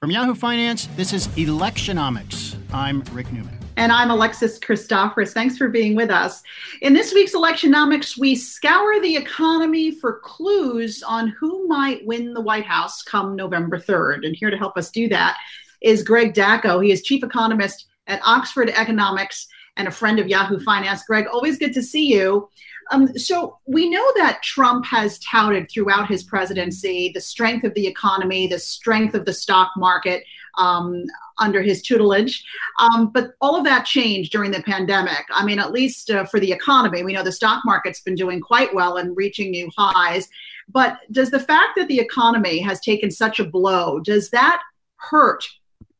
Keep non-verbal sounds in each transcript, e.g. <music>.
From Yahoo Finance, this is Electionomics. I'm Rick Newman. And I'm Alexis Christoforous. Thanks for being with us. In this week's Electionomics, we scour the economy for clues on who might win the White House come November 3rd. And here to help us do that is Greg Daco. He is chief economist at Oxford Economics and a friend of Yahoo Finance. Greg, always good to see you. Um, so we know that Trump has touted throughout his presidency the strength of the economy, the strength of the stock market um, under his tutelage. Um, but all of that changed during the pandemic. I mean, at least uh, for the economy, we know the stock market's been doing quite well and reaching new highs. But does the fact that the economy has taken such a blow, does that hurt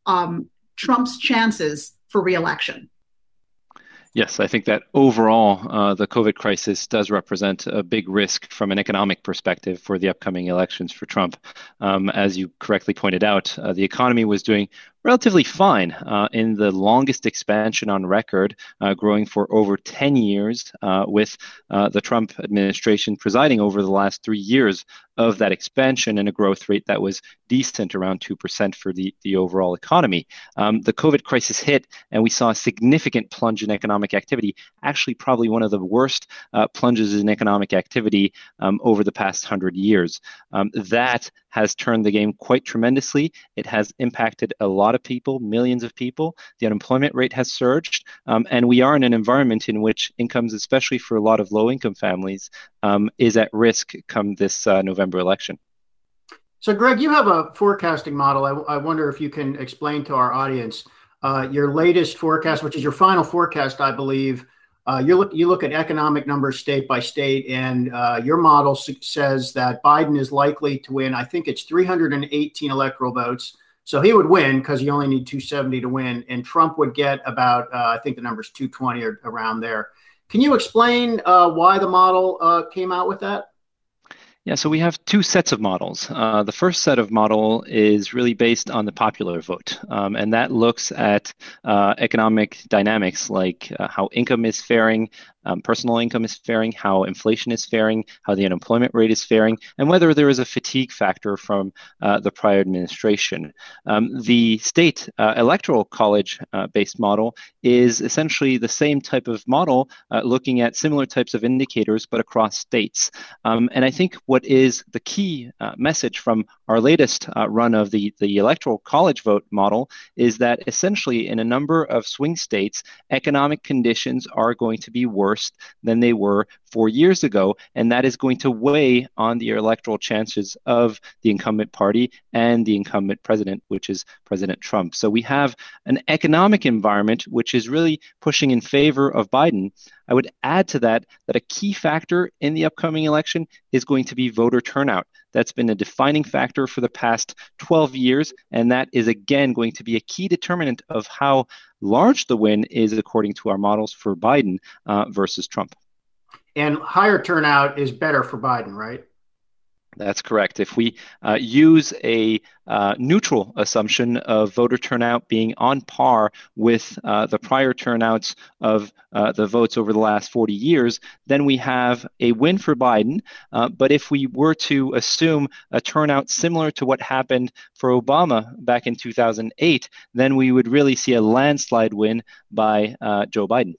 um, Trump's chances for reelection? Yes, I think that overall, uh, the COVID crisis does represent a big risk from an economic perspective for the upcoming elections for Trump. Um, as you correctly pointed out, uh, the economy was doing relatively fine uh, in the longest expansion on record, uh, growing for over 10 years, uh, with uh, the Trump administration presiding over the last three years of that expansion and a growth rate that was decent, around 2% for the, the overall economy. Um, the COVID crisis hit, and we saw a significant plunge in economic activity, actually, probably one of the worst uh, plunges in economic activity um, over the past 100 years. Um, that has turned the game quite tremendously. It has impacted a lot of people, millions of people. The unemployment rate has surged. Um, and we are in an environment in which incomes, especially for a lot of low income families, um, is at risk come this uh, November election. So, Greg, you have a forecasting model. I, I wonder if you can explain to our audience uh, your latest forecast, which is your final forecast, I believe. Uh, you look you look at economic numbers state by state, and uh, your model says that Biden is likely to win. I think it's 318 electoral votes, so he would win because you only need 270 to win, and Trump would get about uh, I think the number's 220 or around there. Can you explain uh, why the model uh, came out with that? Yeah, so we have two sets of models. Uh, the first set of model is really based on the popular vote, um, and that looks at uh, economic dynamics like uh, how income is faring, um, personal income is faring, how inflation is faring, how the unemployment rate is faring, and whether there is a fatigue factor from uh, the prior administration. Um, the state uh, electoral college uh, based model is essentially the same type of model uh, looking at similar types of indicators but across states. Um, and I think what is the key uh, message from our latest run of the, the electoral college vote model is that essentially in a number of swing states, economic conditions are going to be worse worse than they were four years ago. And that is going to weigh on the electoral chances of the incumbent party and the incumbent president, which is President Trump. So we have an economic environment which is really pushing in favor of Biden. I would add to that that a key factor in the upcoming election is going to be voter turnout. That's been a defining factor for the past 12 years, and that is again going to be a key determinant of how large the win is according to our models for Biden uh, versus Trump. And higher turnout is better for Biden, right? That's correct. If we uh, use a uh, neutral assumption of voter turnout being on par with uh, the prior turnouts of uh, the votes over the last 40 years, then we have a win for Biden. Uh, but if we were to assume a turnout similar to what happened for Obama back in 2008, then we would really see a landslide win by uh, Joe Biden.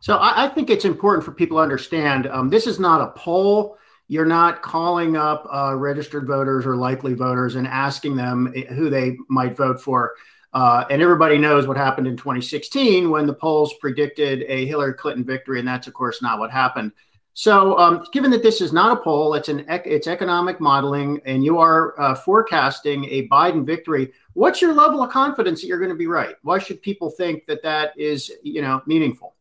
So I, I, think it's important for people to understand um, this is not a poll you're not calling up uh, registered voters or likely voters and asking them who they might vote for. Uh, and everybody knows what happened in 2016 when the polls predicted a Hillary Clinton victory, and that's of course not what happened. So, um, given that this is not a poll, it's an it's economic modeling, and you are uh, forecasting a Biden victory. What's your level of confidence that you're going to be right? Why should people think that that is you know meaningful?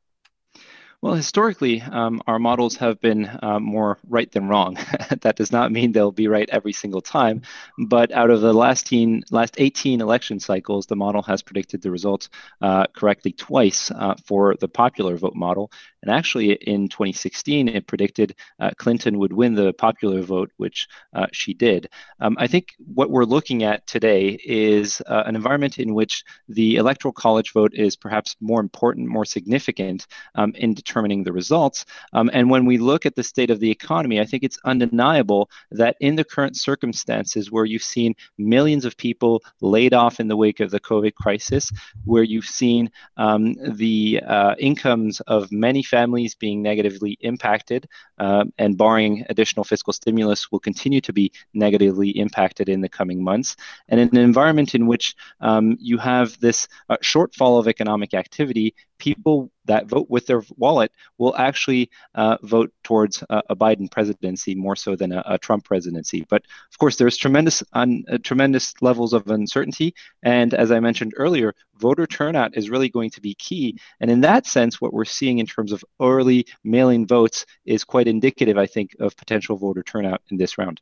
Well, historically, um, our models have been uh, more right than wrong. <laughs> that does not mean they'll be right every single time, but out of the last, teen, last 18 election cycles, the model has predicted the results uh, correctly twice uh, for the popular vote model, And actually, in 2016, it predicted uh, Clinton would win the popular vote, which uh, she did. Um, I think what we're looking at today is uh, an environment in which the electoral college vote is perhaps more important, more significant um, in determining the results. Um, and when we look at the state of the economy, I think it's undeniable that in the current circumstances where you've seen millions of people laid off in the wake of the COVID crisis, where you've seen um, the uh, incomes of many families being negatively impacted, uh, and barring additional fiscal stimulus, will continue to be negatively impacted in the coming months. And in an environment in which um, you have this uh, shortfall of economic activity, people that vote with their wallet will actually uh, vote towards a, a, Biden presidency more so than a, a Trump presidency. But of course, there's tremendous un, uh, tremendous levels of uncertainty, and as I mentioned earlier, voter turnout is really going to be key. And in that sense, what we're seeing in terms of early mail-in votes is quite indicative, I think, of potential voter turnout in this round.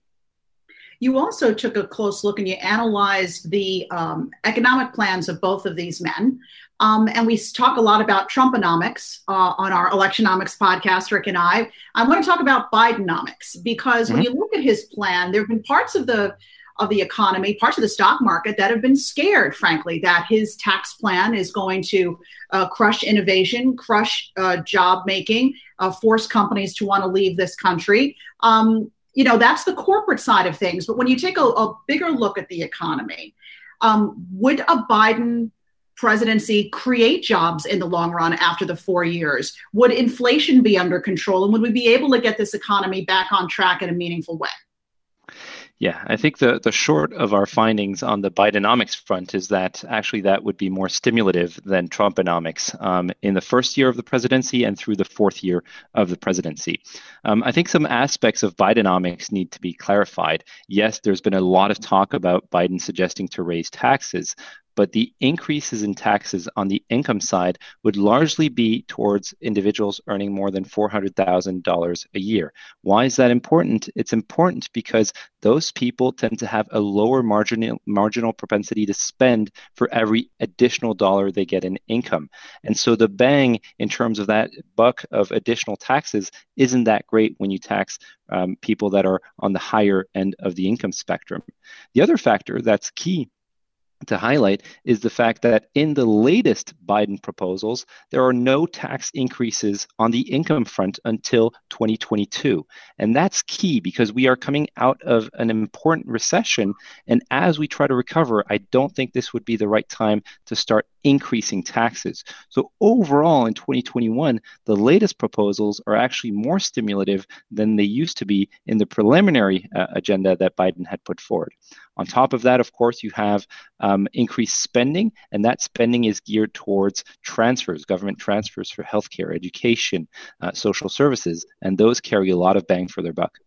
You also took a close look and you analyzed the um, economic plans of both of these men. Um, and we talk a lot about Trumponomics uh, on our Electionomics podcast, Rick and I. I want to talk about Bidenomics because mm-hmm. when you look at his plan, there have been parts of the of the economy, parts of the stock market that have been scared, frankly, that his tax plan is going to uh, crush innovation, crush uh, job making, uh, force companies to want to leave this country. Um, you know, that's the corporate side of things. But when you take a, a bigger look at the economy, um, would a Biden presidency create jobs in the long run after the four years? Would inflation be under control? And would we be able to get this economy back on track in a meaningful way? Yeah, I think the, the short of our findings on the Bidenomics front is that actually that would be more stimulative than Trumponomics um, in the first year of the presidency and through the fourth year of the presidency. Um, I think some aspects of Bidenomics need to be clarified. Yes, there's been a lot of talk about Biden suggesting to raise taxes, but the increases in taxes on the income side would largely be towards individuals earning more than $400,000 a year. Why is that important? It's important because those people tend to have a lower marginal, marginal propensity to spend for every additional dollar they get in income. And so the bang in terms of that buck of additional taxes isn't that great when you tax um, people that are on the higher end of the income spectrum. The other factor that's key to highlight is the fact that in the latest Biden proposals, there are no tax increases on the income front until 2022. And that's key because we are coming out of an important recession. And as we try to recover, I don't think this would be the right time to start increasing taxes. So, overall, in 2021, the latest proposals are actually more stimulative than they used to be in the preliminary uh, agenda that Biden had put forward. On top of that, of course, you have um, increased spending, and that spending is geared towards transfers, government transfers for healthcare, education, uh, social services, and those carry a lot of bang for their buck.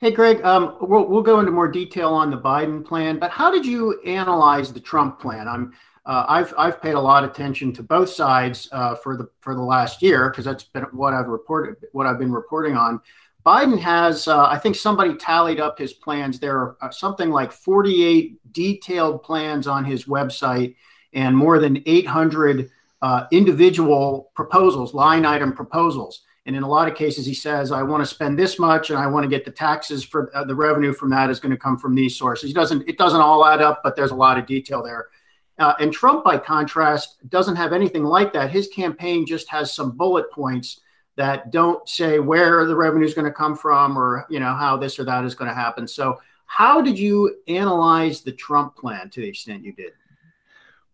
Hey, Greg, um, we'll, we'll go into more detail on the Biden plan, but how did you analyze the Trump plan? I'm uh, I've I've paid a lot of attention to both sides uh, for the for the last year because that's been what I've reported what I've been reporting on. Biden has uh, I think somebody tallied up his plans. There are uh, something like 48 detailed plans on his website and more than 800 uh, individual proposals, line item proposals. And in a lot of cases, he says, I want to spend this much and I want to get the taxes for uh, the revenue from that is going to come from these sources. He doesn't, it doesn't all add up, but there's a lot of detail there. Uh, and Trump, by contrast, doesn't have anything like that. His campaign just has some bullet points that don't say where the revenue is going to come from or you know how this or that is going to happen. So, how did you analyze the Trump plan to the extent you did?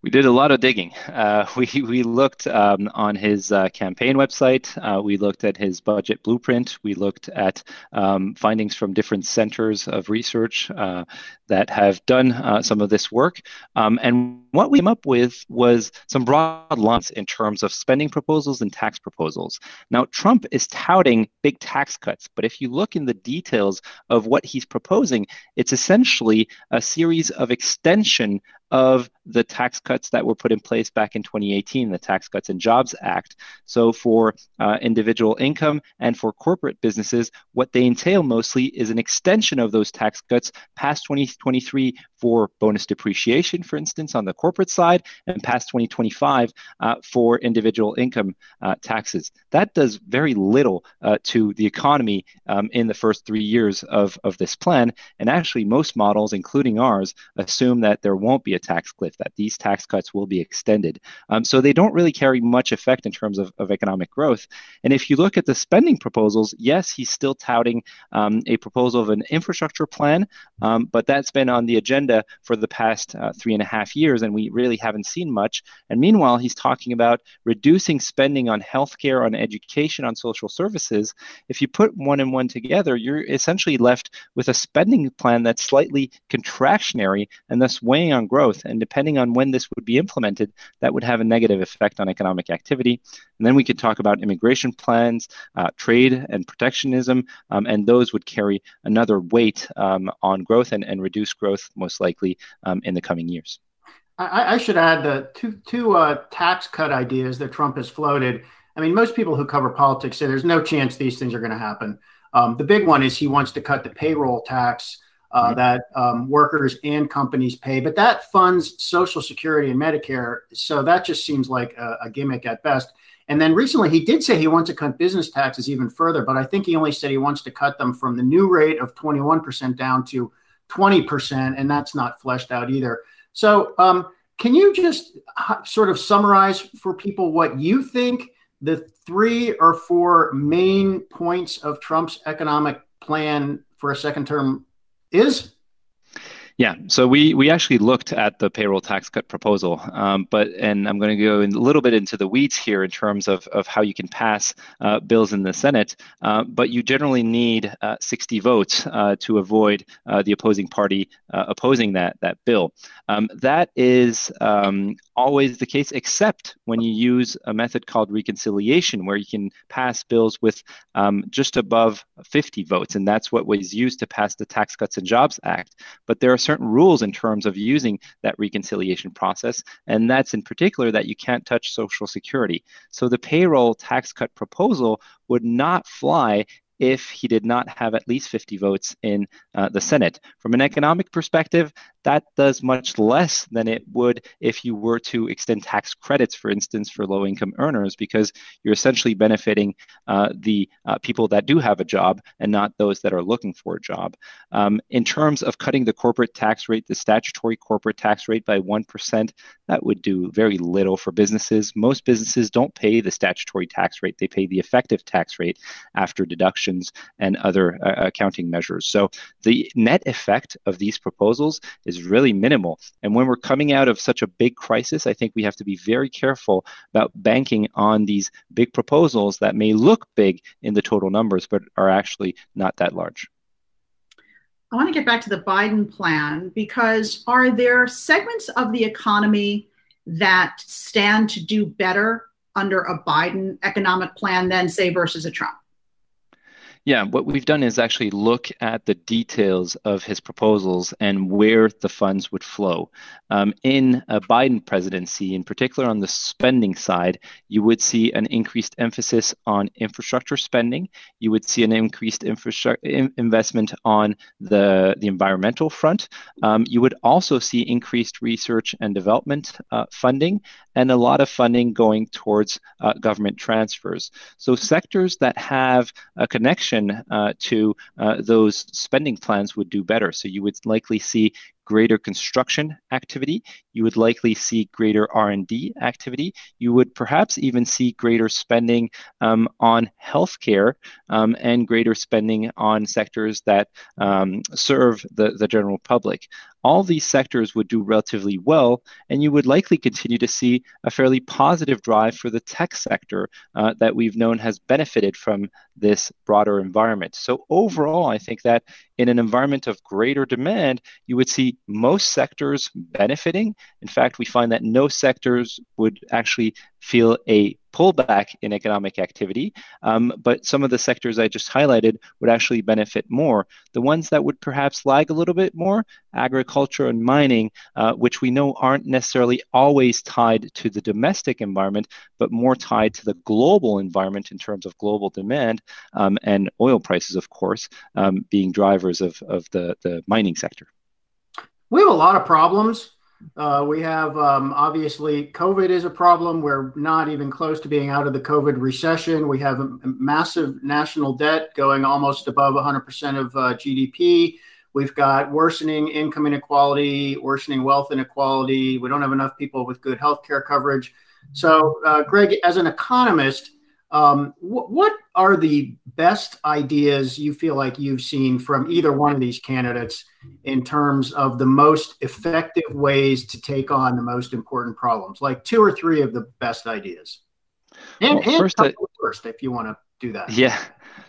We did a lot of digging. <laughs> Uh, <laughs> we, we looked um, on his uh, campaign website. Uh, we looked at his budget blueprint. We looked at um, findings from different centers of research uh, that have done uh, some of this work. Um, and what we came up with was some broad lines in terms of spending proposals and tax proposals. Now, Trump is touting big tax cuts, but if you look in the details of what he's proposing, it's essentially a series of extension of the tax cuts that were put in place back in 2018, the Tax Cuts and Jobs Act. So for uh, individual income and for corporate businesses, what they entail mostly is an extension of those tax cuts past 2023 for bonus depreciation, for instance, on the corporate side, and past 2025 uh, for individual income uh, taxes. That does very little uh, to the economy um, in the first three years of, this plan. And actually, most models, including ours, assume that there won't be a tax cliff, that these tax cuts will be extended. Um, so they don't really carry much effect in terms of, economic growth. And if you look at the spending proposals, yes, he's still touting um, a proposal of an infrastructure plan, but that's been on the agenda agenda for the past uh, three and a half years, and we really haven't seen much. And meanwhile, he's talking about reducing spending on healthcare, on education, on social services. If you put one and one together, you're essentially left with a spending plan that's slightly contractionary and thus weighing on growth. And depending on when this would be implemented, that would have a negative effect on economic activity. And then we could talk about immigration plans, uh, trade and protectionism, um, and those would carry another weight um, on growth and, and reduce growth most likely um, in the coming years. I, I, should add the two, two uh, tax cut ideas that Trump has floated. I mean, most people who cover politics say there's no chance these things are going to happen. Um, the big one is he wants to cut the payroll tax uh, mm-hmm. that um, workers and companies pay, but that funds Social Security and Medicare. So that just seems like a, a gimmick at best. And then recently he did say he wants to cut business taxes even further, but I think he only said he wants to cut them from the new rate of 21% down to 20%, and that's not fleshed out either. So, um, can you just sort of summarize for people what you think the three or four main points of Trump's economic plan for a second term is? Yeah, so we we actually looked at the payroll tax cut proposal, um, but and I'm going to go a little bit into the weeds here in terms of, of how you can pass uh, bills in the Senate, uh, but you generally need uh, 60 votes uh, to avoid uh, the opposing party uh, opposing that that bill. Um, that is um, always the case, except when you use a method called reconciliation, where you can pass bills with um, just above 50 votes, and that's what was used to pass the Tax Cuts and Jobs Act. But there are certain rules in terms of using that reconciliation process, and that's in particular that you can't touch Social Security. So the payroll tax cut proposal would not fly if he did not have at least 50 votes in uh, the Senate. From an economic perspective, that does much less than it would if you were to extend tax credits, for instance, for low income earners, because you're essentially benefiting uh, the uh, people that do have a job and not those that are looking for a job. Um, in terms of cutting the corporate tax rate, the statutory corporate tax rate by 1%, that would do very little for businesses. Most businesses don't pay the statutory tax rate, they pay the effective tax rate after deductions and other uh, accounting measures. So the net effect of these proposals is is really minimal. And when we're coming out of such a big crisis, I think we have to be very careful about banking on these big proposals that may look big in the total numbers, but are actually not that large. I want to get back to the Biden plan because are there segments of the economy that stand to do better under a Biden economic plan than, say, versus a Trump? Yeah, what we've done is actually look at the details of his proposals and where the funds would flow. Um, in a Biden presidency, in particular on the spending side, you would see an increased emphasis on infrastructure spending. You would see an increased infrastructure in- investment on the, the environmental front. Um, you would also see increased research and development uh, funding and a lot of funding going towards uh, government transfers. So sectors that have a connection uh, to uh, those spending plans would do better. So you would likely see greater construction activity. You would likely see greater r&d activity. You would perhaps even see greater spending um, on healthcare um, and greater spending on sectors that um, serve the, the general public all these sectors would do relatively well, and you would likely continue to see a fairly positive drive for the tech sector uh, that we've known has benefited from this broader environment. So, overall, I think that in an environment of greater demand, you would see most sectors benefiting. In fact, we find that no sectors would actually feel a pullback in economic activity, um, but some of the sectors I just highlighted would actually benefit more. The ones that would perhaps lag a little bit more, agriculture and mining, uh, which we know aren't necessarily always tied to the domestic environment, but more tied to the global environment in terms of global demand um, and oil prices, of course, um, being drivers of, of the, the mining sector. We have a lot of problems uh, we have um, obviously COVID is a problem. We're not even close to being out of the COVID recession. We have a massive national debt going almost above 100% of uh, GDP. We've got worsening income inequality, worsening wealth inequality. We don't have enough people with good healthcare coverage. So, uh, Greg, as an economist, um, wh- what are the best ideas you feel like you've seen from either one of these candidates in terms of the most effective ways to take on the most important problems? Like two or three of the best ideas. And, well, and first, I, first, if you want to do that. Yeah.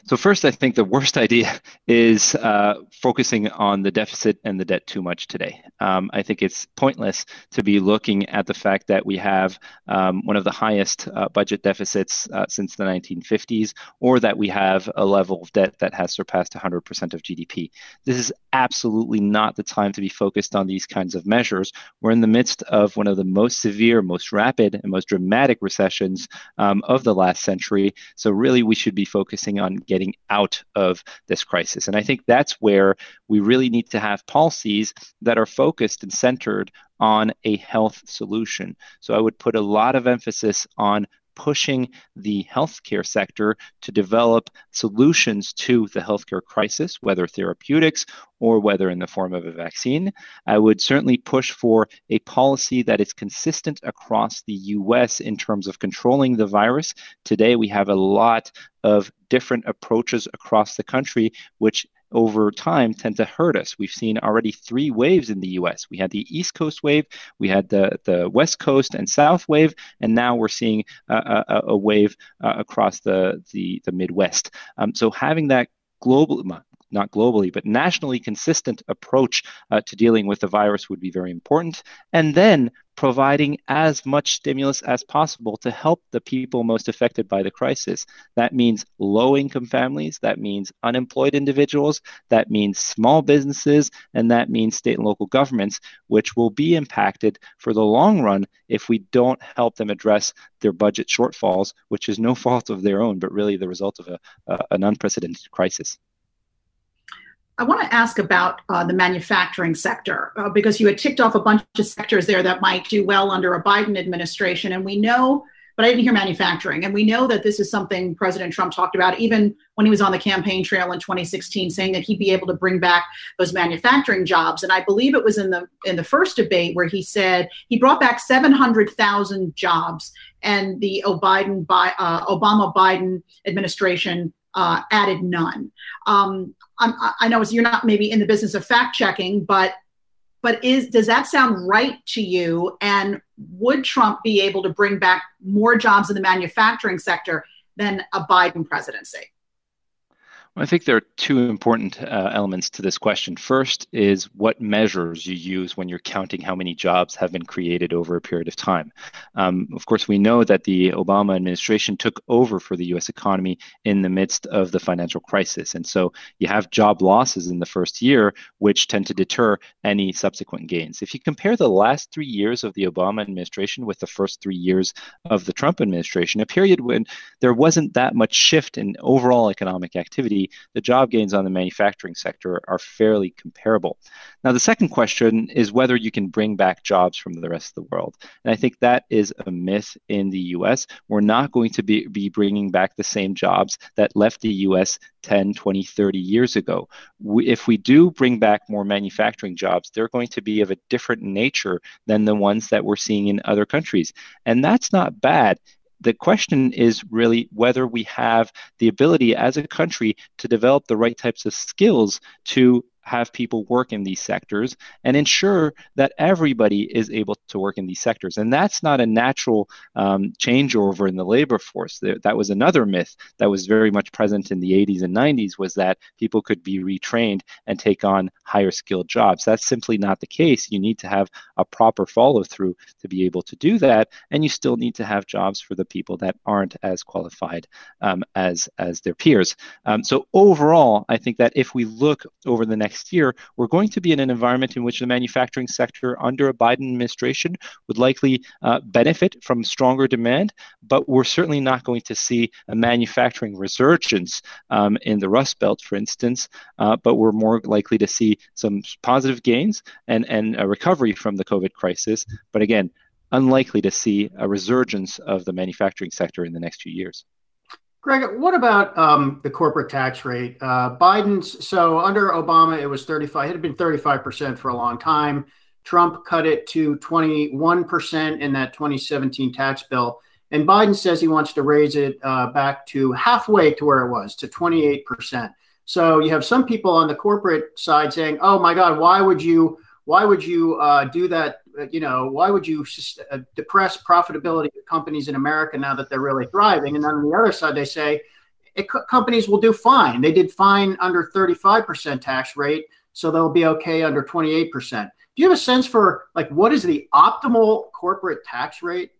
So first, I think the worst <laughs> idea is uh, focusing on the deficit and the debt too much today. Um, I think it's pointless to be looking at the fact that we have um, one of the highest uh, budget deficits uh, since the 1950s, or that we have a level of debt that has surpassed 100% of GDP. This is absolutely not the time to be focused on these kinds of measures. We're in the midst of one of the most severe, most rapid, and most dramatic recessions um, of the last century. So really, we should be focusing on getting out of this crisis. And I think that's where we really need to have policies that are focused and centered on a health solution. So I would put a lot of emphasis on pushing the healthcare sector to develop solutions to the healthcare crisis, whether therapeutics or whether in the form of a vaccine. I would certainly push for a policy that is consistent across the US in terms of controlling the virus. Today, we have a lot of different approaches across the country, which over time tend to hurt us. We've seen already three waves in the US. We had the East Coast wave, we had the, the West Coast and South wave, and now we're seeing a, a, a wave uh, across the, the, the Midwest. Um, so having that global, not globally, but nationally consistent approach uh, to dealing with the virus would be very important. And then providing as much stimulus as possible to help the people most affected by the crisis. That means low income families, that means unemployed individuals, that means small businesses, and that means state and local governments, which will be impacted for the long run if we don't help them address their budget shortfalls, which is no <laughs> fault of their own, but really the result of a, uh, an unprecedented crisis. I want to ask about uh, the manufacturing sector uh, because you had ticked off a bunch of sectors there that might do well under a Biden administration. And we know, but I didn't hear manufacturing. And we know that this is something President Trump talked about even when he was on the campaign trail in 2016, saying that he'd be able to bring back those manufacturing jobs. And I believe it was in the in the first debate where he said he brought back 700,000 jobs, and the uh, Obama Biden administration uh, added none. Um, i know you're not maybe in the business of fact checking, but but is does that sound right to you? And would Trump be able to bring back more jobs in the manufacturing sector than a Biden presidency? I think there are two important uh, elements to this question. First is what measures you use when you're counting how many jobs have been created over a period of time. Um, of course, we know that the Obama administration took over for the US economy in the midst of the financial crisis. And so you have job losses in the first year, which tend to deter any subsequent gains. If you compare the last three years of the Obama administration with the first three years of the Trump administration, a period when there wasn't that much shift in overall economic activity the job gains on the manufacturing sector are fairly comparable. Now, the second question is whether you can bring back jobs from the rest of the world. And I think that is a myth in the US. We're not going to be, be bringing back the same jobs that left the US 10, 20, 30 years ago. We, if we do bring back more manufacturing jobs, they're going to be of a different nature than the ones that we're seeing in other countries. And that's not bad the question is really whether we have the ability as a country to develop the right types of skills to have people work in these sectors and ensure that everybody is able to work in these sectors. And that's not a natural um, changeover in the labor force. That was another myth that was very much present in the 80s and 90s was that people could be retrained and take on higher skilled jobs. That's simply not the case. You need to have a proper follow through to be able to do that. And you still need to have jobs for the people that aren't as qualified um, as, as their peers. Um, so overall, I think that if we look over the next year, we're going to be in an environment in which the manufacturing sector under a Biden administration would likely uh, benefit from stronger demand, but we're certainly not going to see a manufacturing resurgence um, in the Rust Belt, for instance, uh, but we're more likely to see some positive gains and, and a recovery from the COVID crisis. But again, unlikely to see a resurgence of the manufacturing sector in the next few years. Greg, what about um, the corporate tax rate? Uh, Biden's so under Obama it was 35. It had been 35 percent for a long time. Trump cut it to 21 percent in that 2017 tax bill, and Biden says he wants to raise it uh, back to halfway to where it was to 28 percent. So you have some people on the corporate side saying, "Oh my God, why would you? Why would you uh, do that you know, why would you uh, depress profitability of companies in America now that they're really thriving? And then on the other side, they say it, companies will do fine. They did fine under 35% tax rate, so they'll be okay under 28%. Do you have a sense for like what is the optimal corporate tax rate?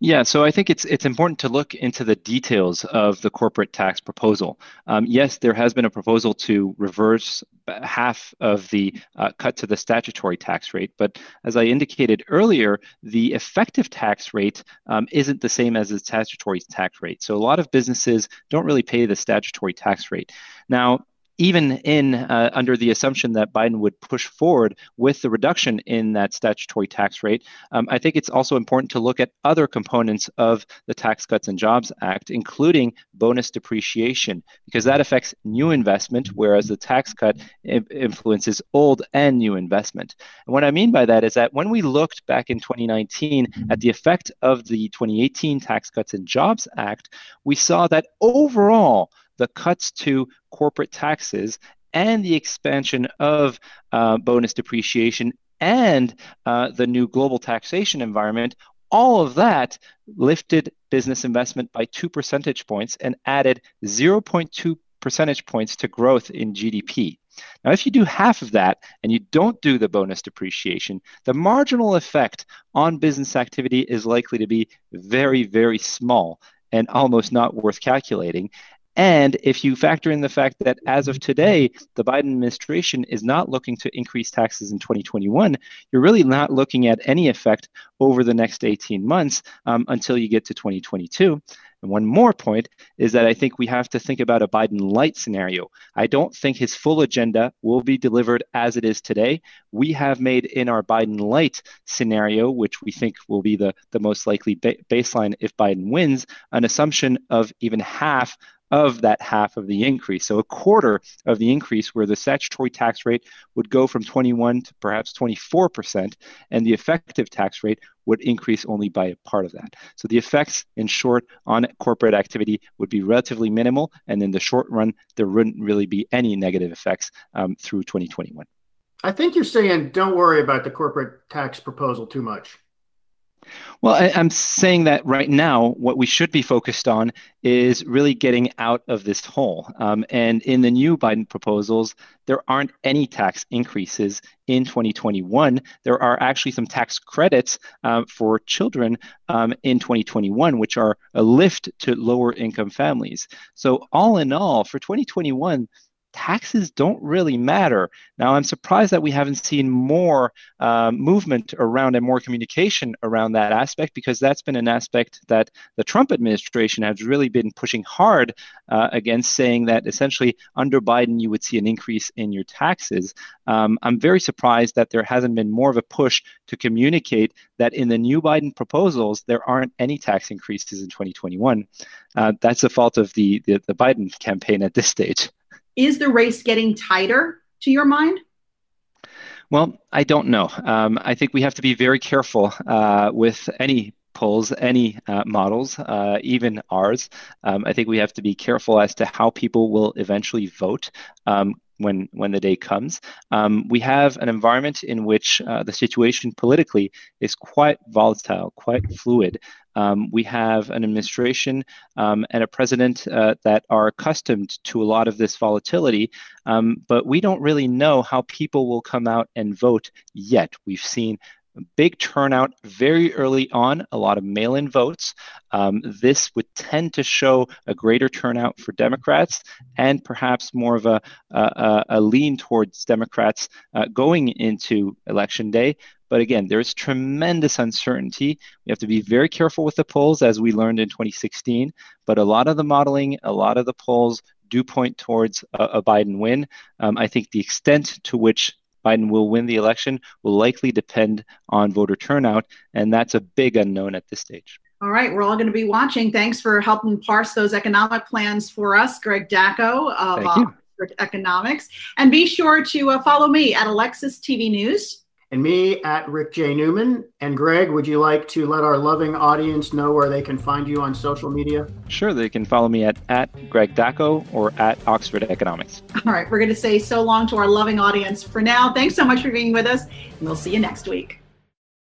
Yeah, so I think it's it's important to look into the details of the corporate tax proposal. Um, yes, there has been a proposal to reverse half of the uh, cut to the statutory tax rate, but as I indicated earlier, the effective tax rate um, isn't the same as the statutory tax rate. So a lot of businesses don't really pay the statutory tax rate. Now, even in uh, under the assumption that Biden would push forward with the reduction in that statutory tax rate, um, I think it's also important to look at other components of the Tax Cuts and Jobs Act, including bonus depreciation, because that affects new investment, whereas the tax cut influences old and new investment. And what I mean by that is that when we looked back in 2019 at the effect of the 2018 Tax Cuts and Jobs Act, we saw that overall the cuts to corporate taxes and the expansion of uh, bonus depreciation and uh, the new global taxation environment, all of that lifted business investment by two percentage points and added 0.2 percentage points to growth in GDP. Now, if you do half of that and you don't do the bonus depreciation, the marginal effect on business activity is likely to be very, very small and almost not worth calculating. And if you factor in the fact that as of today, the Biden administration is not looking to increase taxes in 2021, you're really not looking at any effect over the next 18 months um, until you get to 2022. And one more point is that I think we have to think about a Biden light scenario. I don't think his full agenda will be delivered as it is today. We have made in our Biden light scenario, which we think will be the, the most likely ba- baseline if Biden wins, an assumption of even half of that half of the increase. So a quarter of the increase where the statutory tax rate would go from 21 to perhaps 24%, and the effective tax rate would increase only by a part of that. So the effects, in short, on corporate activity would be relatively minimal, and in the short run, there wouldn't really be any negative effects um, through 2021. I think you're saying don't worry about the corporate tax proposal too much. Well, I, am saying that right now, what we should be focused on is really getting out of this hole. Um, and in the new Biden proposals, there aren't any tax increases in 2021. There are actually some tax credits uh, for children um, in 2021, which are a lift to lower income families. So, all in all, for 2021, taxes don't really matter. Now, I'm surprised that we haven't seen more uh, movement around and more communication around that aspect because that's been an aspect that the Trump administration has really been pushing hard uh, against, saying that essentially under Biden, you would see an increase in your taxes. Um, I'm very surprised that there hasn't been more of a push to communicate that in the new Biden proposals, there aren't any tax increases in 2021. Uh, that's the fault of the, the, the Biden campaign at this stage. Is the race getting tighter to your mind? Well, I don't know. Um, I think we have to be very careful uh, with any polls, any uh, models, uh, even ours. Um, I think we have to be careful as to how people will eventually vote. Um, when when the day comes. Um, we have an environment in which uh, the situation politically is quite volatile, quite fluid. Um, we have an administration um, and a president uh, that are accustomed to a lot of this volatility, um, but we don't really know how people will come out and vote yet. We've seen big turnout very early on, a lot of mail in votes. Um, this would tend to show a greater turnout for Democrats and perhaps more of a, a, a lean towards Democrats uh, going into election day. But again, there's tremendous uncertainty. We have to be very careful with the polls, as we learned in 2016. But a lot of the modeling, a lot of the polls do point towards a, a Biden win. Um, I think the extent to which Biden will win the election will likely depend on voter turnout, and that's a big unknown at this stage. All right, we're all going to be watching. Thanks for helping parse those economic plans for us, Greg Daco of Oxford Economics. And be sure to uh, follow me at Alexis TV News and me at Rick J. Newman. And Greg, would you like to let our loving audience know where they can find you on social media? Sure, they can follow me at, at Greg Daco or at Oxford Economics. All right, we're going to say so long to our loving audience for now. Thanks so much for being with us, and we'll see you next week.